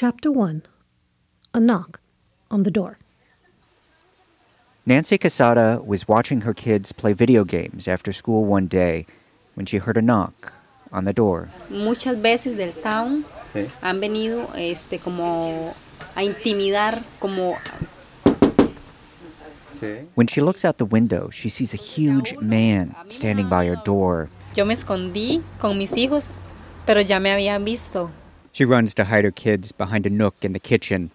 Chapter 1 A Knock on the Door. Nancy Quesada was watching her kids play video games after school one day when she heard a knock on the door. Muchas veces del town Sí. han venido este, como a intimidar, como When she looks out the window, she sees a huge man standing by her door. yo me escondí con mis hijos, pero ya me habían visto. She runs to hide her kids behind a nook in the kitchen.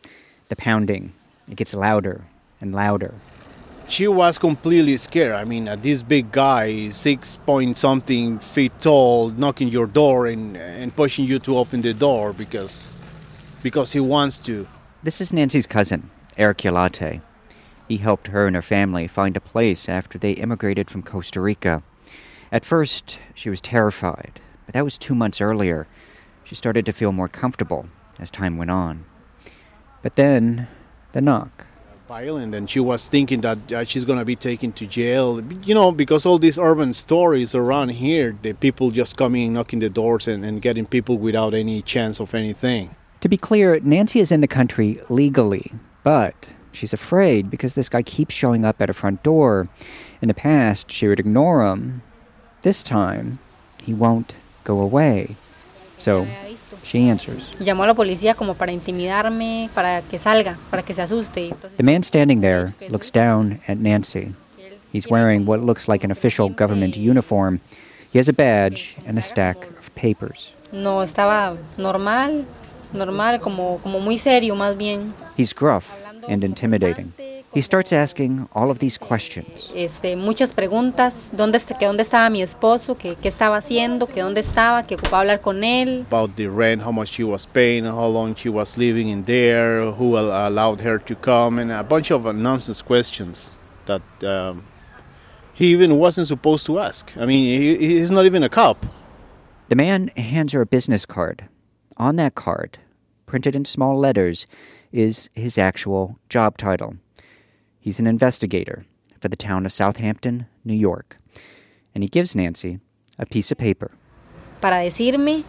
The pounding, it gets louder and louder. She was completely scared. I mean, uh, this big guy, six point something feet tall, knocking your door and, and pushing you to open the door because because he wants to. This is Nancy's cousin, Eric Ulate. He helped her and her family find a place after they immigrated from Costa Rica. At first, she was terrified, but that was two months earlier. She started to feel more comfortable as time went on. But then, the knock. violent and she was thinking that uh, she's going to be taken to jail you know because all these urban stories around here the people just coming knocking the doors and, and getting people without any chance of anything To be clear, Nancy is in the country legally, but she's afraid because this guy keeps showing up at her front door. In the past, she would ignore him. This time, he won't go away. So, she answers. Llamó a la policía como para intimidarme, para que salga, para que se asuste. The man standing there looks down at Nancy. He's wearing what looks like an official government uniform. He has a badge and a stack of papers. no estaba normal, normal, como, como muy serio más bien. He's gruff and intimidating. He starts asking all of these questions. Este, muchas preguntas, ¿dónde, que dónde estaba mi esposo, que qué estaba haciendo, que dónde estaba, que ocupaba hablar con él. about the rent how much she was paying how long she was living in there who allowed her to come and a bunch of nonsense questions that um, he even wasn't supposed to ask i mean he, he's not even a cop The man hands her a business card. On that card, printed in small letters, is his actual job title. He's an investigator for the town of Southampton, New York. And he gives Nancy a piece of paper. para decirme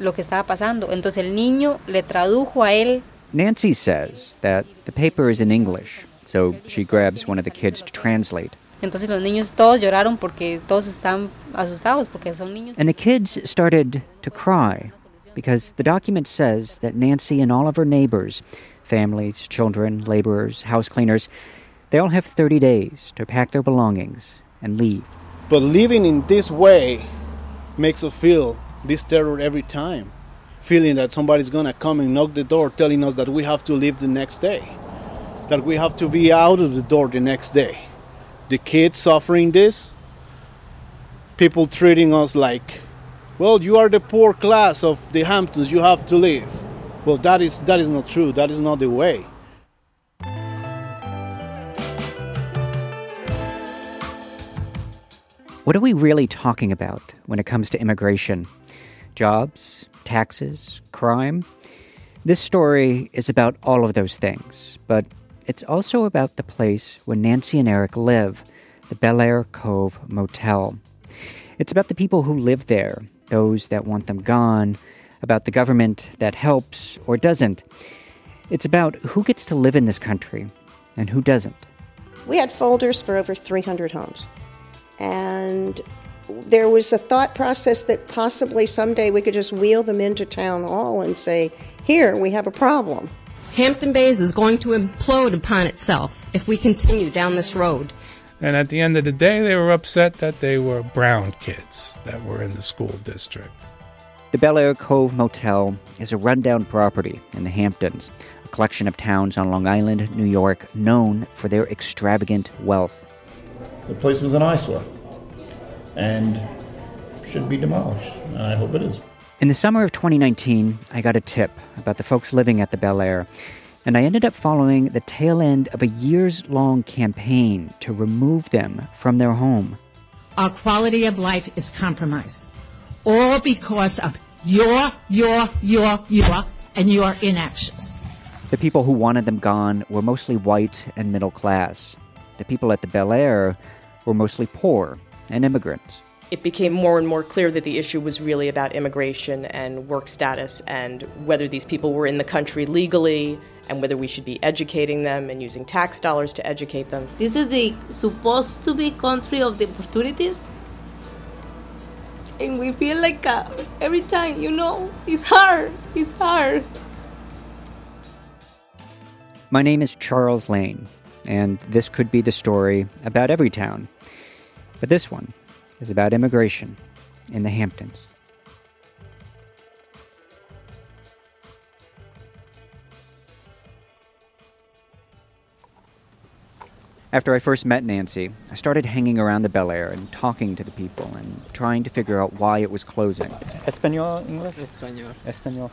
lo que estaba pasando. Entonces el niño le tradujo a él. Nancy says that the paper is in English, so she grabs one of the kids to translate. Entonces los niños todos lloraron porque todos están asustados porque son niños. And the kids started to cry because the document says that Nancy and all of her neighbors, families, children, laborers, house cleaners, they all have 30 days to pack their belongings and leave. but living in this way makes us feel this terror every time. Feeling that somebody's gonna come and knock the door telling us that we have to leave the next day. That we have to be out of the door the next day. The kids suffering this. People treating us like well you are the poor class of the hamptons you have to leave. Well that is that is not true. That is not the way What are we really talking about when it comes to immigration? Jobs, taxes, crime? This story is about all of those things, but it's also about the place where Nancy and Eric live, the Bel Air Cove Motel. It's about the people who live there, those that want them gone, about the government that helps or doesn't. It's about who gets to live in this country and who doesn't. We had folders for over 300 homes. And there was a thought process that possibly someday we could just wheel them into town hall and say, here, we have a problem. Hampton Bays is going to implode upon itself if we continue down this road. And at the end of the day, they were upset that they were brown kids that were in the school district. The Bel Air Cove Motel is a rundown property in the Hamptons, a collection of towns on Long Island, New York, known for their extravagant wealth. The place was an eyesore and should be demolished. And I hope it is. In the summer of 2019, I got a tip about the folks living at the Bel Air, and I ended up following the tail end of a years long campaign to remove them from their home. Our quality of life is compromised. All because of your, your, your, your, and your inactions. The people who wanted them gone were mostly white and middle class. The people at the Bel Air were mostly poor and immigrants. it became more and more clear that the issue was really about immigration and work status and whether these people were in the country legally and whether we should be educating them and using tax dollars to educate them. This is the supposed to be country of the opportunities. And we feel like uh, every time, you know, it's hard. It's hard. My name is Charles Lane, and this could be the story about every town. But this one is about immigration in the Hamptons. After I first met Nancy, I started hanging around the Bel Air and talking to the people and trying to figure out why it was closing. Español, English? Español. Español.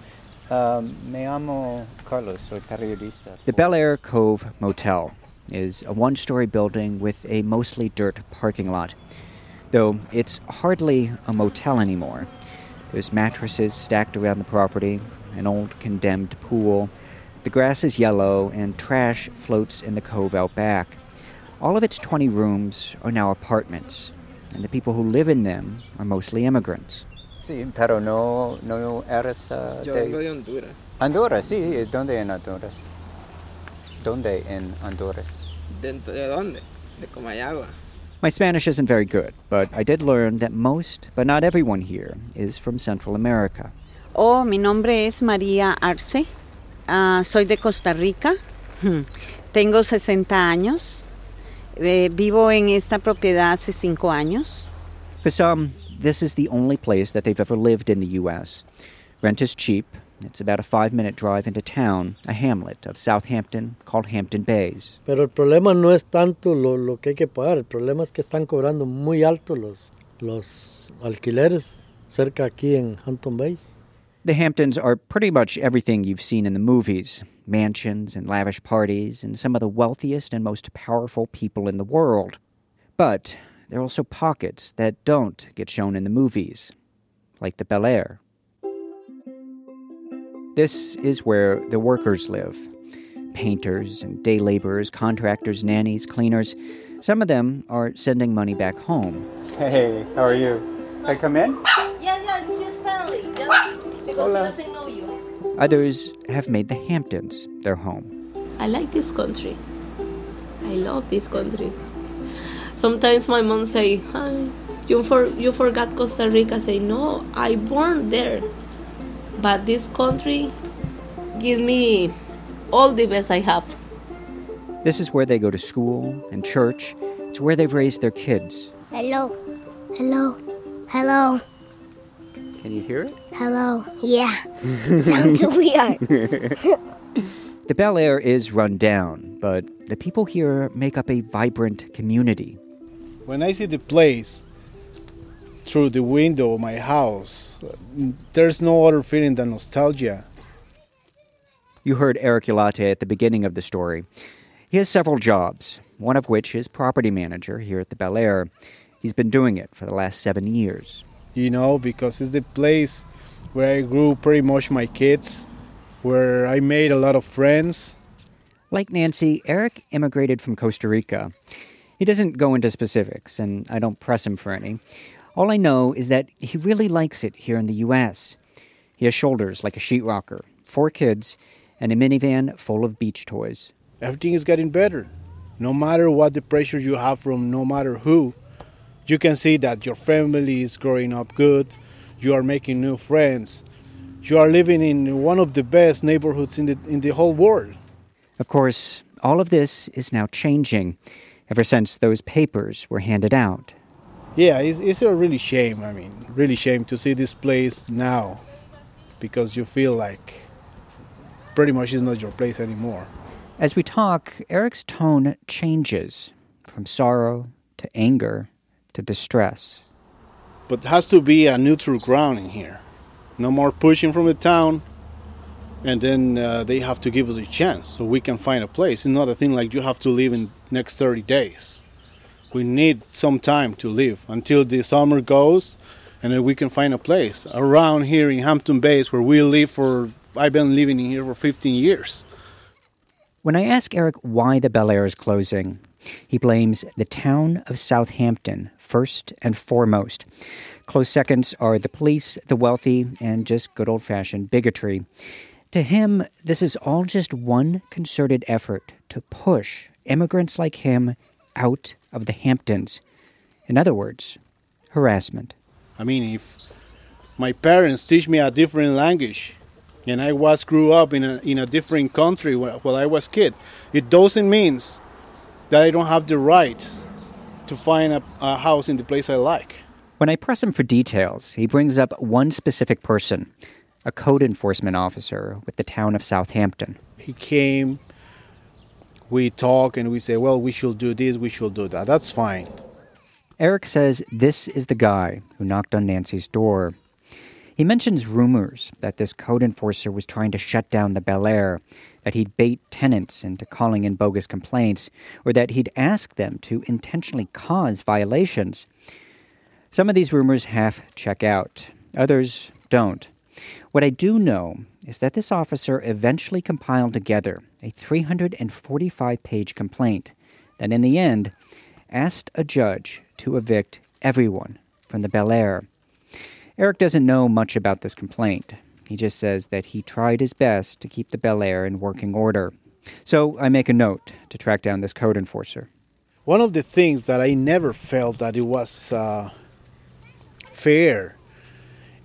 Um, me llamo Carlos, soy periodista. The Bel Air Cove Motel is a one story building with a mostly dirt parking lot. Though it's hardly a motel anymore. There's mattresses stacked around the property, an old condemned pool. The grass is yellow, and trash floats in the cove out back. All of its 20 rooms are now apartments, and the people who live in them are mostly immigrants. Sí, pero no, no eres uh, Yo vengo de Honduras. Honduras, sí. ¿Dónde en Honduras? ¿Dónde en Honduras? ¿Dentro de dónde? De Comayagua. My Spanish isn't very good, but I did learn that most, but not everyone here, is from Central America. Oh, mi nombre es María Arce. Uh, soy de Costa Rica. Tengo 60 años. Eh, vivo en esta propiedad hace cinco años. For some, this is the only place that they've ever lived in the U.S. Rent is cheap. It's about a five minute drive into town, a hamlet of Southampton called Hampton Bays. Pero el problema no es tanto lo, lo que hay que pagar, el problema es que están cobrando muy alto los, los alquileres cerca aquí en Hampton Bays. The Hamptons are pretty much everything you've seen in the movies mansions and lavish parties, and some of the wealthiest and most powerful people in the world. But there are also pockets that don't get shown in the movies, like the Bel Air. This is where the workers live painters and day laborers, contractors, nannies, cleaners. Some of them are sending money back home. Hey, how are you? Can I come in? Yeah, yeah, she's friendly. Just because Hola. she doesn't know you. Others have made the Hamptons their home. I like this country. I love this country. Sometimes my mom say, Hi, you for you forgot Costa Rica. I say, no, I born there. But this country give me all the best I have. This is where they go to school and church. It's where they've raised their kids. Hello. Hello. Hello. Can you hear it? Hello. Yeah. Sounds weird. The Bel Air is run down, but the people here make up a vibrant community. When I see the place through the window of my house, there's no other feeling than nostalgia. You heard Eric Ulate at the beginning of the story. He has several jobs, one of which is property manager here at the Bel Air. He's been doing it for the last seven years. You know, because it's the place where I grew pretty much my kids, where I made a lot of friends. Like Nancy, Eric immigrated from Costa Rica. He doesn't go into specifics, and I don't press him for any. All I know is that he really likes it here in the U.S. He has shoulders like a sheetrocker, four kids, and a minivan full of beach toys. Everything is getting better. No matter what the pressure you have from no matter who, you can see that your family is growing up good, you are making new friends, you are living in one of the best neighborhoods in the, in the whole world. Of course, all of this is now changing ever since those papers were handed out. Yeah, it's, it's a really shame. I mean, really shame to see this place now because you feel like pretty much it's not your place anymore. As we talk, Eric's tone changes from sorrow to anger to distress. But it has to be a neutral ground in here. No more pushing from the town, and then uh, they have to give us a chance so we can find a place. It's not a thing like you have to live in next 30 days. We need some time to live until the summer goes, and then we can find a place around here in Hampton Bays where we live for. I've been living in here for 15 years. When I ask Eric why the Bel Air is closing, he blames the town of Southampton first and foremost. Close seconds are the police, the wealthy, and just good old fashioned bigotry. To him, this is all just one concerted effort to push immigrants like him out of the Hamptons. In other words, harassment. I mean, if my parents teach me a different language and I was grew up in a, in a different country while, I was kid, it doesn't mean that I don't have the right to find a, a house in the place I like. When I press him for details, he brings up one specific person, a code enforcement officer with the town of Southampton. He came, we talk, and we say, well, we should do this, we should do that. That's fine. Eric says this is the guy who knocked on Nancy's door. He mentions rumors that this code enforcer was trying to shut down the Bel Air, that he'd bait tenants into calling in bogus complaints, or that he'd ask them to intentionally cause violations. Some of these rumors half check out, others don't. What I do know is that this officer eventually compiled together a 345 page complaint that, in the end, asked a judge to evict everyone from the Bel Air. Eric doesn't know much about this complaint. He just says that he tried his best to keep the Bel Air in working order. So I make a note to track down this code enforcer. One of the things that I never felt that it was uh, fair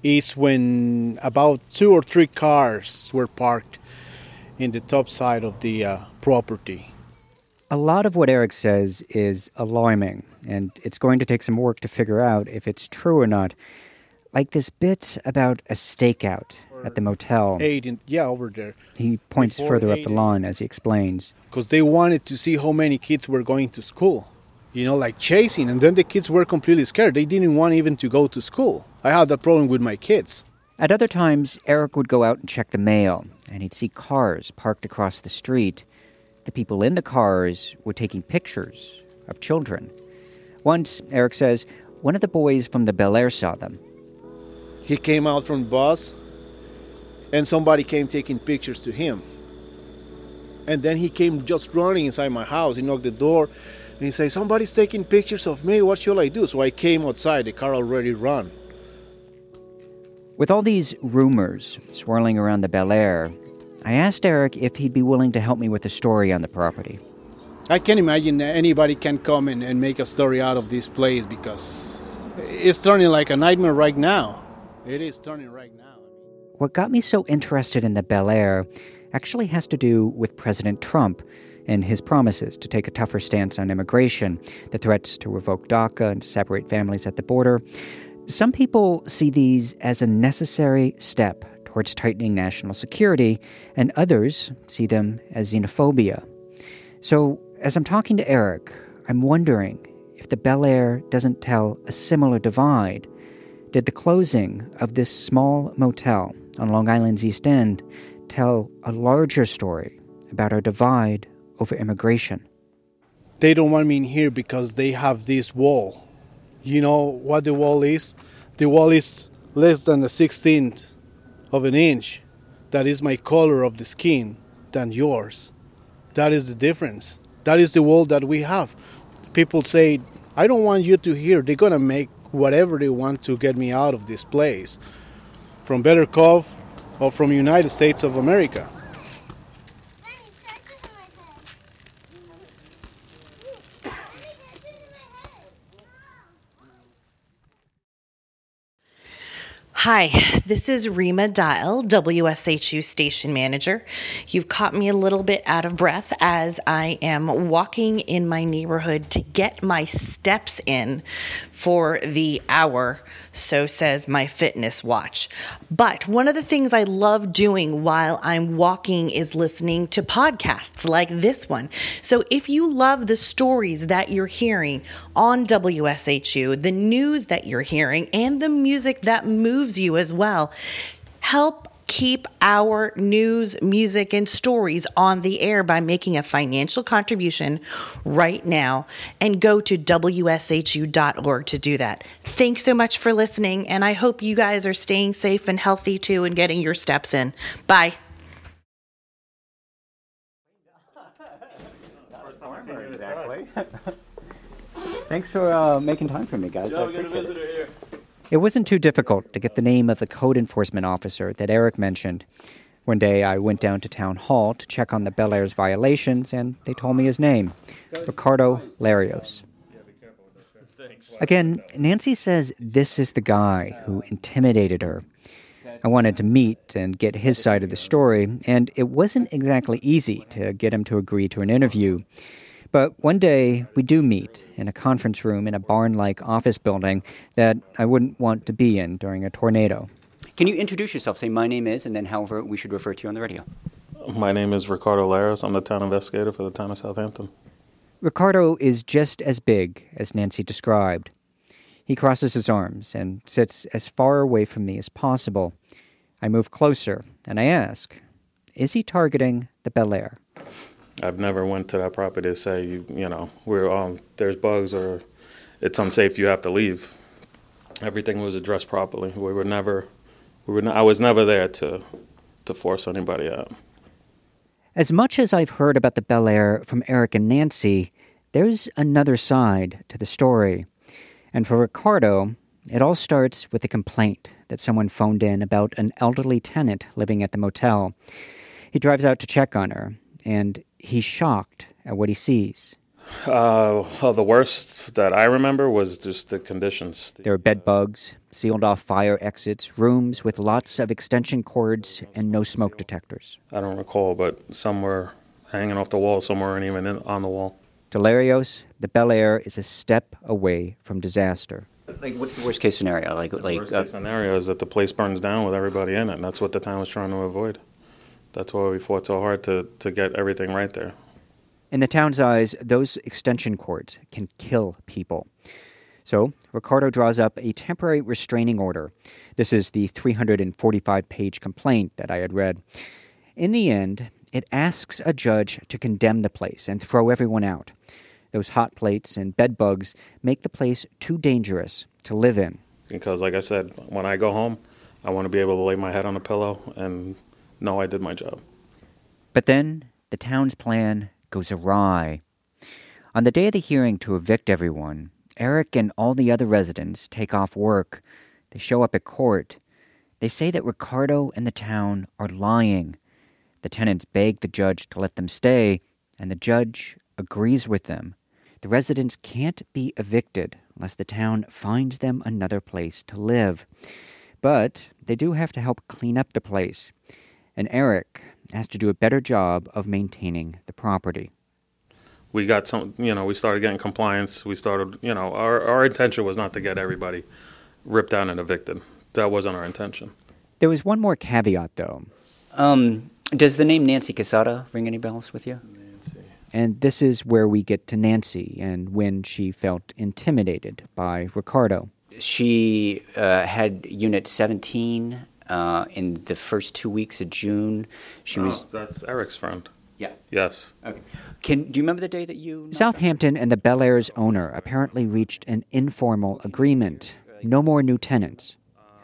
is when about two or three cars were parked in the top side of the uh, property. A lot of what Eric says is alarming, and it's going to take some work to figure out if it's true or not. Like this bit about a stakeout at the motel. Eight, in, yeah, over there. He points Before further up the in- lawn as he explains. Because they wanted to see how many kids were going to school. You know, like chasing, and then the kids were completely scared. They didn't want even to go to school. I had that problem with my kids. At other times, Eric would go out and check the mail, and he'd see cars parked across the street. The people in the cars were taking pictures of children. Once, Eric says, one of the boys from the Bel Air saw them. He came out from the bus, and somebody came taking pictures to him. And then he came just running inside my house. He knocked the door, and he said, "Somebody's taking pictures of me. What should I do?" So I came outside. The car already run. With all these rumors swirling around the Bel Air, I asked Eric if he'd be willing to help me with a story on the property. I can't imagine anybody can come and, and make a story out of this place because it's turning like a nightmare right now. It is turning right now. What got me so interested in the Bel Air actually has to do with President Trump and his promises to take a tougher stance on immigration, the threats to revoke DACA and separate families at the border. Some people see these as a necessary step towards tightening national security, and others see them as xenophobia. So, as I'm talking to Eric, I'm wondering if the Bel Air doesn't tell a similar divide. Did the closing of this small motel on Long Island's East End tell a larger story about our divide over immigration? They don't want me in here because they have this wall. You know what the wall is? The wall is less than a sixteenth of an inch. That is my color of the skin than yours. That is the difference. That is the wall that we have. People say, I don't want you to hear. They're gonna make whatever they want to get me out of this place. From Bel Air Cove or from United States of America. Hi, this is Rima Dael, WSHU station manager. You've caught me a little bit out of breath as I am walking in my neighborhood to get my steps in for the hour, so says my fitness watch. But one of the things I love doing while I'm walking is listening to podcasts like this one. So if you love the stories that you're hearing on WSHU, the news that you're hearing, and the music that moves you as well, help keep our news, music, and stories on the air by making a financial contribution right now and go to WSHU.org to do that. Thanks so much for listening, and I hope you guys are staying safe and healthy too and getting your steps in. Bye. Exactly. Thanks for uh, making time for me, guys. I appreciate it. It wasn't too difficult to get the name of the code enforcement officer that Eric mentioned. One day I went down to town hall to check on the Bel Air's violations, and they told me his name Ricardo Larios. Again, Nancy says this is the guy who intimidated her. I wanted to meet and get his side of the story, and it wasn't exactly easy to get him to agree to an interview. But one day we do meet in a conference room in a barn like office building that I wouldn't want to be in during a tornado. Can you introduce yourself? Say, my name is, and then however we should refer to you on the radio. My name is Ricardo Larios. I'm the town investigator for the town of Southampton. Ricardo is just as big as Nancy described. He crosses his arms and sits as far away from me as possible. I move closer and I ask, is he targeting the Bel Air? I've never went to that property to say, you, you know, we're um, there's bugs or it's unsafe, you have to leave. Everything was addressed properly. We were never, we were. I was never there to, to force anybody out. As much as I've heard about the Bel Air from Eric and Nancy, there's another side to the story. And for Ricardo, it all starts with a complaint that someone phoned in about an elderly tenant living at the motel. He drives out to check on her, and he's shocked at what he sees. Uh, well, the worst that I remember was just the conditions. There are bed bugs, sealed off fire exits, rooms with lots of extension cords, and no smoke detectors. I don't recall, but some were hanging off the wall, some weren't even in, on the wall. To Larios, the Bel Air is a step away from disaster. Like, what's the worst case scenario? Like, like worst case scenario is that the place burns down with everybody in it, and that's what the town was trying to avoid. That's why we fought so hard to, to get everything right there. In the town's eyes, those extension cords can kill people. So, Ricardo draws up a temporary restraining order. This is the 345 page complaint that I had read. In the end, it asks a judge to condemn the place and throw everyone out. Those hot plates and bed bugs make the place too dangerous to live in. Because, like I said, when I go home, I want to be able to lay my head on a pillow and know I did my job. But then the town's plan goes awry. On the day of the hearing to evict everyone, Eric and all the other residents take off work. They show up at court. They say that Ricardo and the town are lying. The tenants beg the judge to let them stay, and the judge agrees with them. The residents can't be evicted unless the town finds them another place to live. But they do have to help clean up the place. And Eric has to do a better job of maintaining the property. We got some, you know, we started getting compliance. We started, you know, our, our intention was not to get everybody ripped down and evicted. That wasn't our intention. There was one more caveat, though. Um, does the name Nancy Quesada ring any bells with you? Nancy. And this is where we get to Nancy and when she felt intimidated by Ricardo. She uh, had Unit 17 uh, in the first two weeks of June. She oh, was. That's Eric's friend. Yeah. Yes. Okay. Can do you remember the day that you? Southampton and the Bel Air's owner apparently reached an informal agreement. No more new tenants.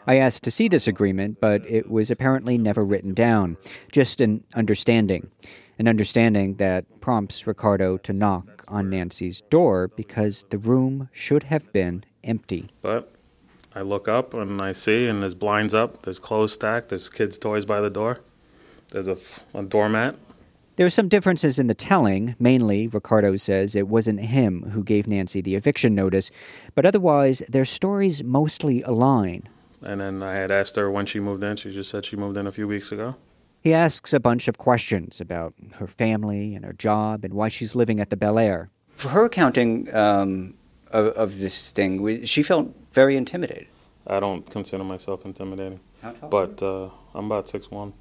I asked to see this agreement, but it was apparently never written down. Just an understanding. An understanding that prompts Ricardo to knock on Nancy's door because the room should have been empty. But I look up and I see, and there's blinds up, there's clothes stacked, there's kids' toys by the door, there's a, a doormat. There are some differences in the telling. Mainly, Ricardo says it wasn't him who gave Nancy the eviction notice, but otherwise, their stories mostly align. And then I had asked her when she moved in. She just said she moved in a few weeks ago. He asks a bunch of questions about her family and her job and why she's living at the Bel Air. For her accounting um, of, of, this thing, she felt very intimidated. I don't consider myself intimidating. How tall? But uh, I'm about six one.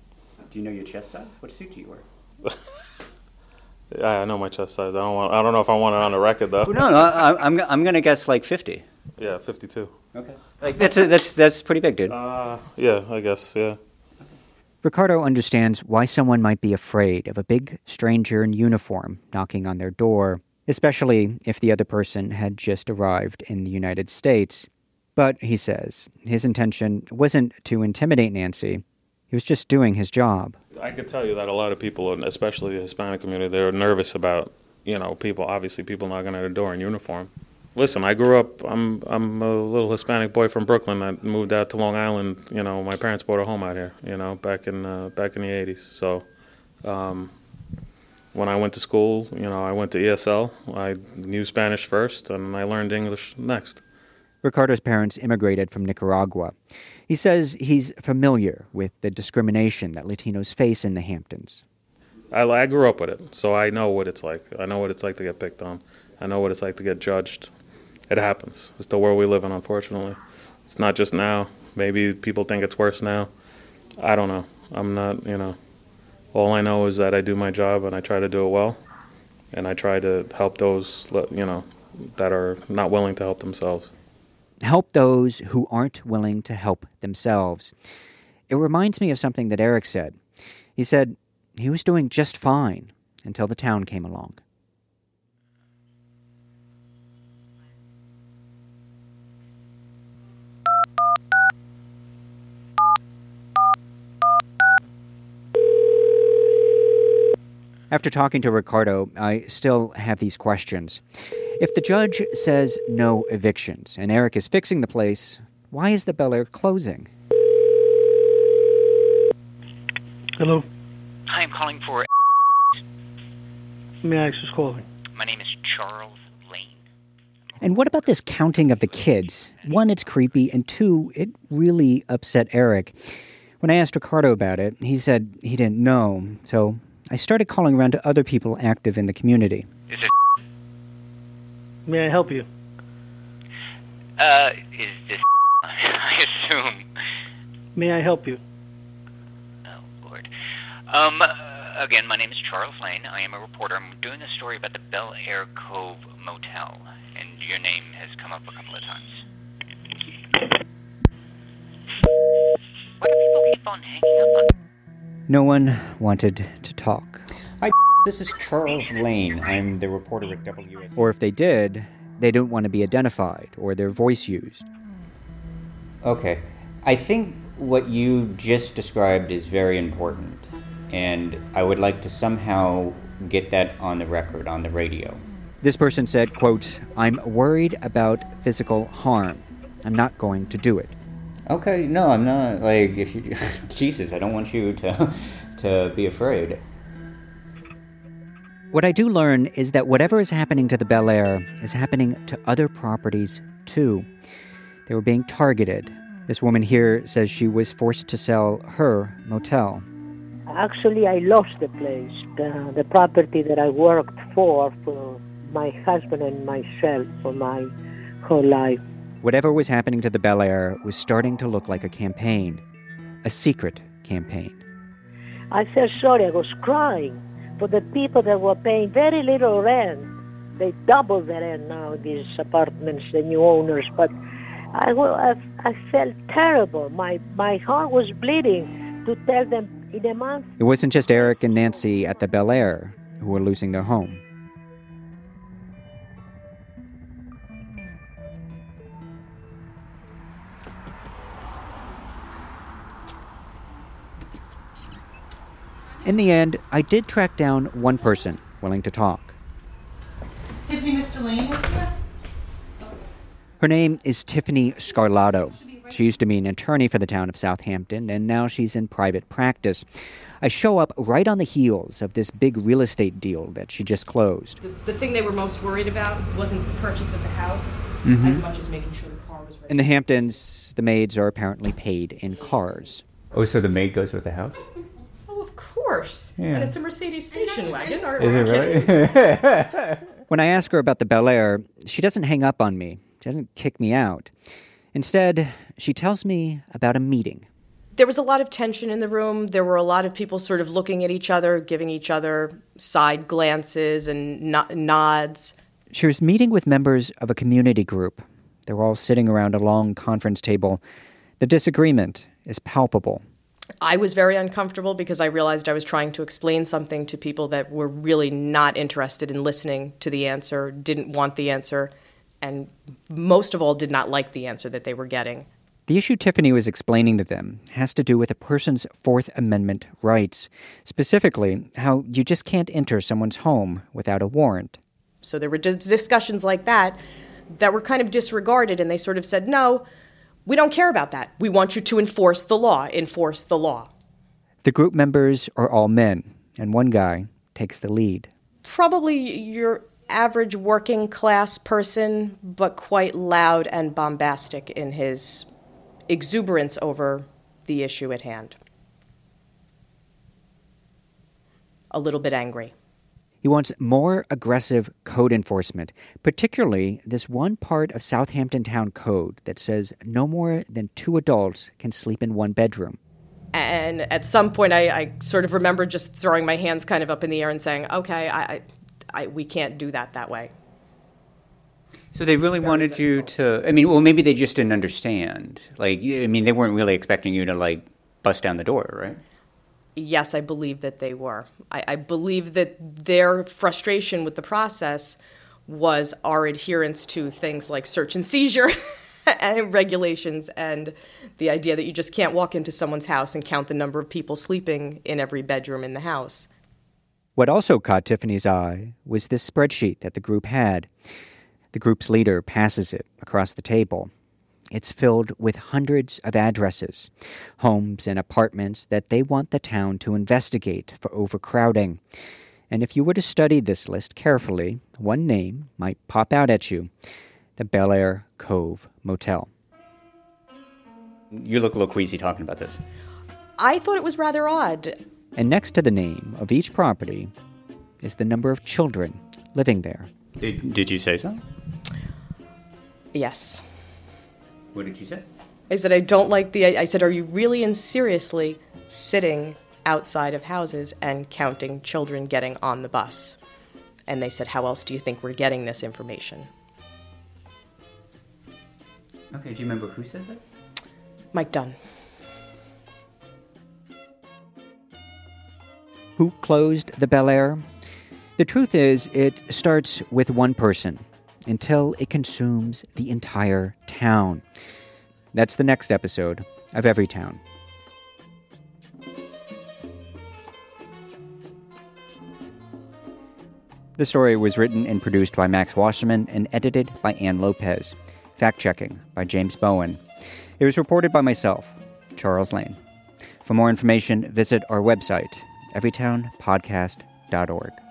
Do you know your chest size? What suit do you wear? yeah, I know my chest size. I don't want. I don't know if I want it on the record though. no, no. I, I'm I'm gonna guess like fifty. Yeah, fifty-two. Okay. Like that's that's that's pretty big, dude. Uh, yeah, I guess. Yeah. Ricardo understands why someone might be afraid of a big stranger in uniform knocking on their door, especially if the other person had just arrived in the United States. But, he says, his intention wasn't to intimidate Nancy. He was just doing his job. I could tell you that a lot of people, especially the Hispanic community, they're nervous about, you know, people, obviously people knocking at a door in uniform. listen, I grew up. I'm I'm a little Hispanic boy from Brooklyn. I moved out to Long Island. You know, my parents bought a home out here. You know, back in uh, back in the '80s. So, um, when I went to school, you know, I went to ESL. I knew Spanish first, and I learned English next. Ricardo's parents immigrated from Nicaragua. He says he's familiar with the discrimination that Latinos face in the Hamptons. I, I grew up with it, so I know what it's like. I know what it's like to get picked on. I know what it's like to get judged. It happens. It's the world we live in, unfortunately. It's not just now. Maybe people think it's worse now. I don't know. I'm not, you know. All I know is that I do my job and I try to do it well. And I try to help those, you know, that are not willing to help themselves. Help those who aren't willing to help themselves. It reminds me of something that Eric said. He said he was doing just fine until the town came along. After talking to Ricardo, I still have these questions. If the judge says no evictions and Eric is fixing the place, why is the Bel Air closing? Hello. Hi, I'm calling for. May I ask who's calling? My name is Charles Lane. And what about this counting of the kids? One, it's creepy, and two, it really upset Eric. When I asked Ricardo about it, he said he didn't know, so I started calling around to other people active in the community. Is it? May I help you? Uh, is this? I assume. May I help you? Oh Lord. Um. Again, my name is Charles Lane. I am a reporter. I'm doing a story about the Bel Air Cove Motel, and your name has come up a couple of times. Why do people keep on hanging up on? No one wanted to talk. Hi, this is Charles Lane. I'm the reporter at WS. Or if they did, they don't want to be identified or their voice used. Okay. I think what you just described is very important, and I would like to somehow get that on the record, on the radio. This person said, quote, I'm worried about physical harm. I'm not going to do it. Okay, no, I'm not like if you Jesus, I don't want you to to be afraid. What I do learn is that whatever is happening to the Bel Air is happening to other properties too. They were being targeted. This woman here says she was forced to sell her motel. Actually, I lost the place, the, the property that I worked for for my husband and myself for my whole life. Whatever was happening to the Bel Air was starting to look like a campaign, a secret campaign. I felt sorry. I was crying for the people that were paying very little rent. They doubled the rent now, these apartments, the new owners. But I, I, I felt terrible. My, my heart was bleeding to tell them in a month. It wasn't just Eric and Nancy at the Bel Air who were losing their home. In the end, I did track down one person willing to talk. Tiffany, Mr. Lane was here? Her name is Tiffany Scarlato. She used to be an attorney for the town of Southampton, and now she's in private practice. I show up right on the heels of this big real estate deal that she just closed. The, the thing they were most worried about wasn't the purchase of the house Mhm. as much as making sure the car was ready. In the Hamptons, the maids are apparently paid in cars. Oh, so the maid goes with the house? Of course. Yeah. And it's a Mercedes station wagon. Or, Is it really? When I ask her about the Bel Air, she doesn't hang up on me. She doesn't kick me out. Instead, she tells me about a meeting. there was a lot of tension in the room. There were a lot of people sort of looking at each other, giving each other side glances and no- nods. She was meeting with members of a community group. They were all sitting around a long conference table. The disagreement is palpable. I was very uncomfortable because I realized I was trying to explain something to people that were really not interested in listening to the answer, didn't want the answer, and most of all, did not like the answer that they were getting. The issue Tiffany was explaining to them has to do with a person's Fourth Amendment rights, specifically, how you just can't enter someone's home without a warrant. So there were dis- discussions like that. that were kind of disregarded, and they sort of said, no, we don't care about that. We want you to enforce the law, enforce the law. The group members are all men, and one guy takes the lead. Probably your average working class person, but quite loud and bombastic in his exuberance over the issue at hand. A little bit angry. He wants more aggressive code enforcement, particularly this one part of Southampton Town Code that says no more than two adults can sleep in one bedroom. And at some point, I, I sort of remember just throwing my hands kind of up in the air and saying, okay, I, I, I, we can't do that that way. So they really wanted you to. I mean, well, maybe they just didn't understand. Like, I mean, they weren't really expecting you to like bust down the door, right? Yes, I believe that they were. I, I believe that their frustration with the process was our adherence to things like search and seizure and regulations and the idea that you just can't walk into someone's house and count the number of people sleeping in every bedroom in the house. What also caught Tiffany's eye was this spreadsheet that the group had. The group's leader passes it across the table. It's filled with hundreds of addresses, homes and apartments that they want the town to investigate for overcrowding. And if you were to study this list carefully, one name might pop out at you the Bel Air Cove Motel. You look a little queasy talking about this. I thought it was rather odd. And next to the name of each property is the number of children living there. Did, did you say so? Yes. What did you say? I said, I don't like the. I said, are you really and seriously sitting outside of houses and counting children getting on the bus? And they said, how else do you think we're getting this information? Okay, do you remember who said that? Mike Dunn. Who closed the Bel Air? The truth is, it starts with one person until it consumes the entire town. That's the next episode of Everytown. The story was written and produced by Max Wasserman and edited by Ann Lopez. Fact checking by James Bowen. It was reported by myself, Charles Lane. For more information, visit our website, everytownpodcast.org.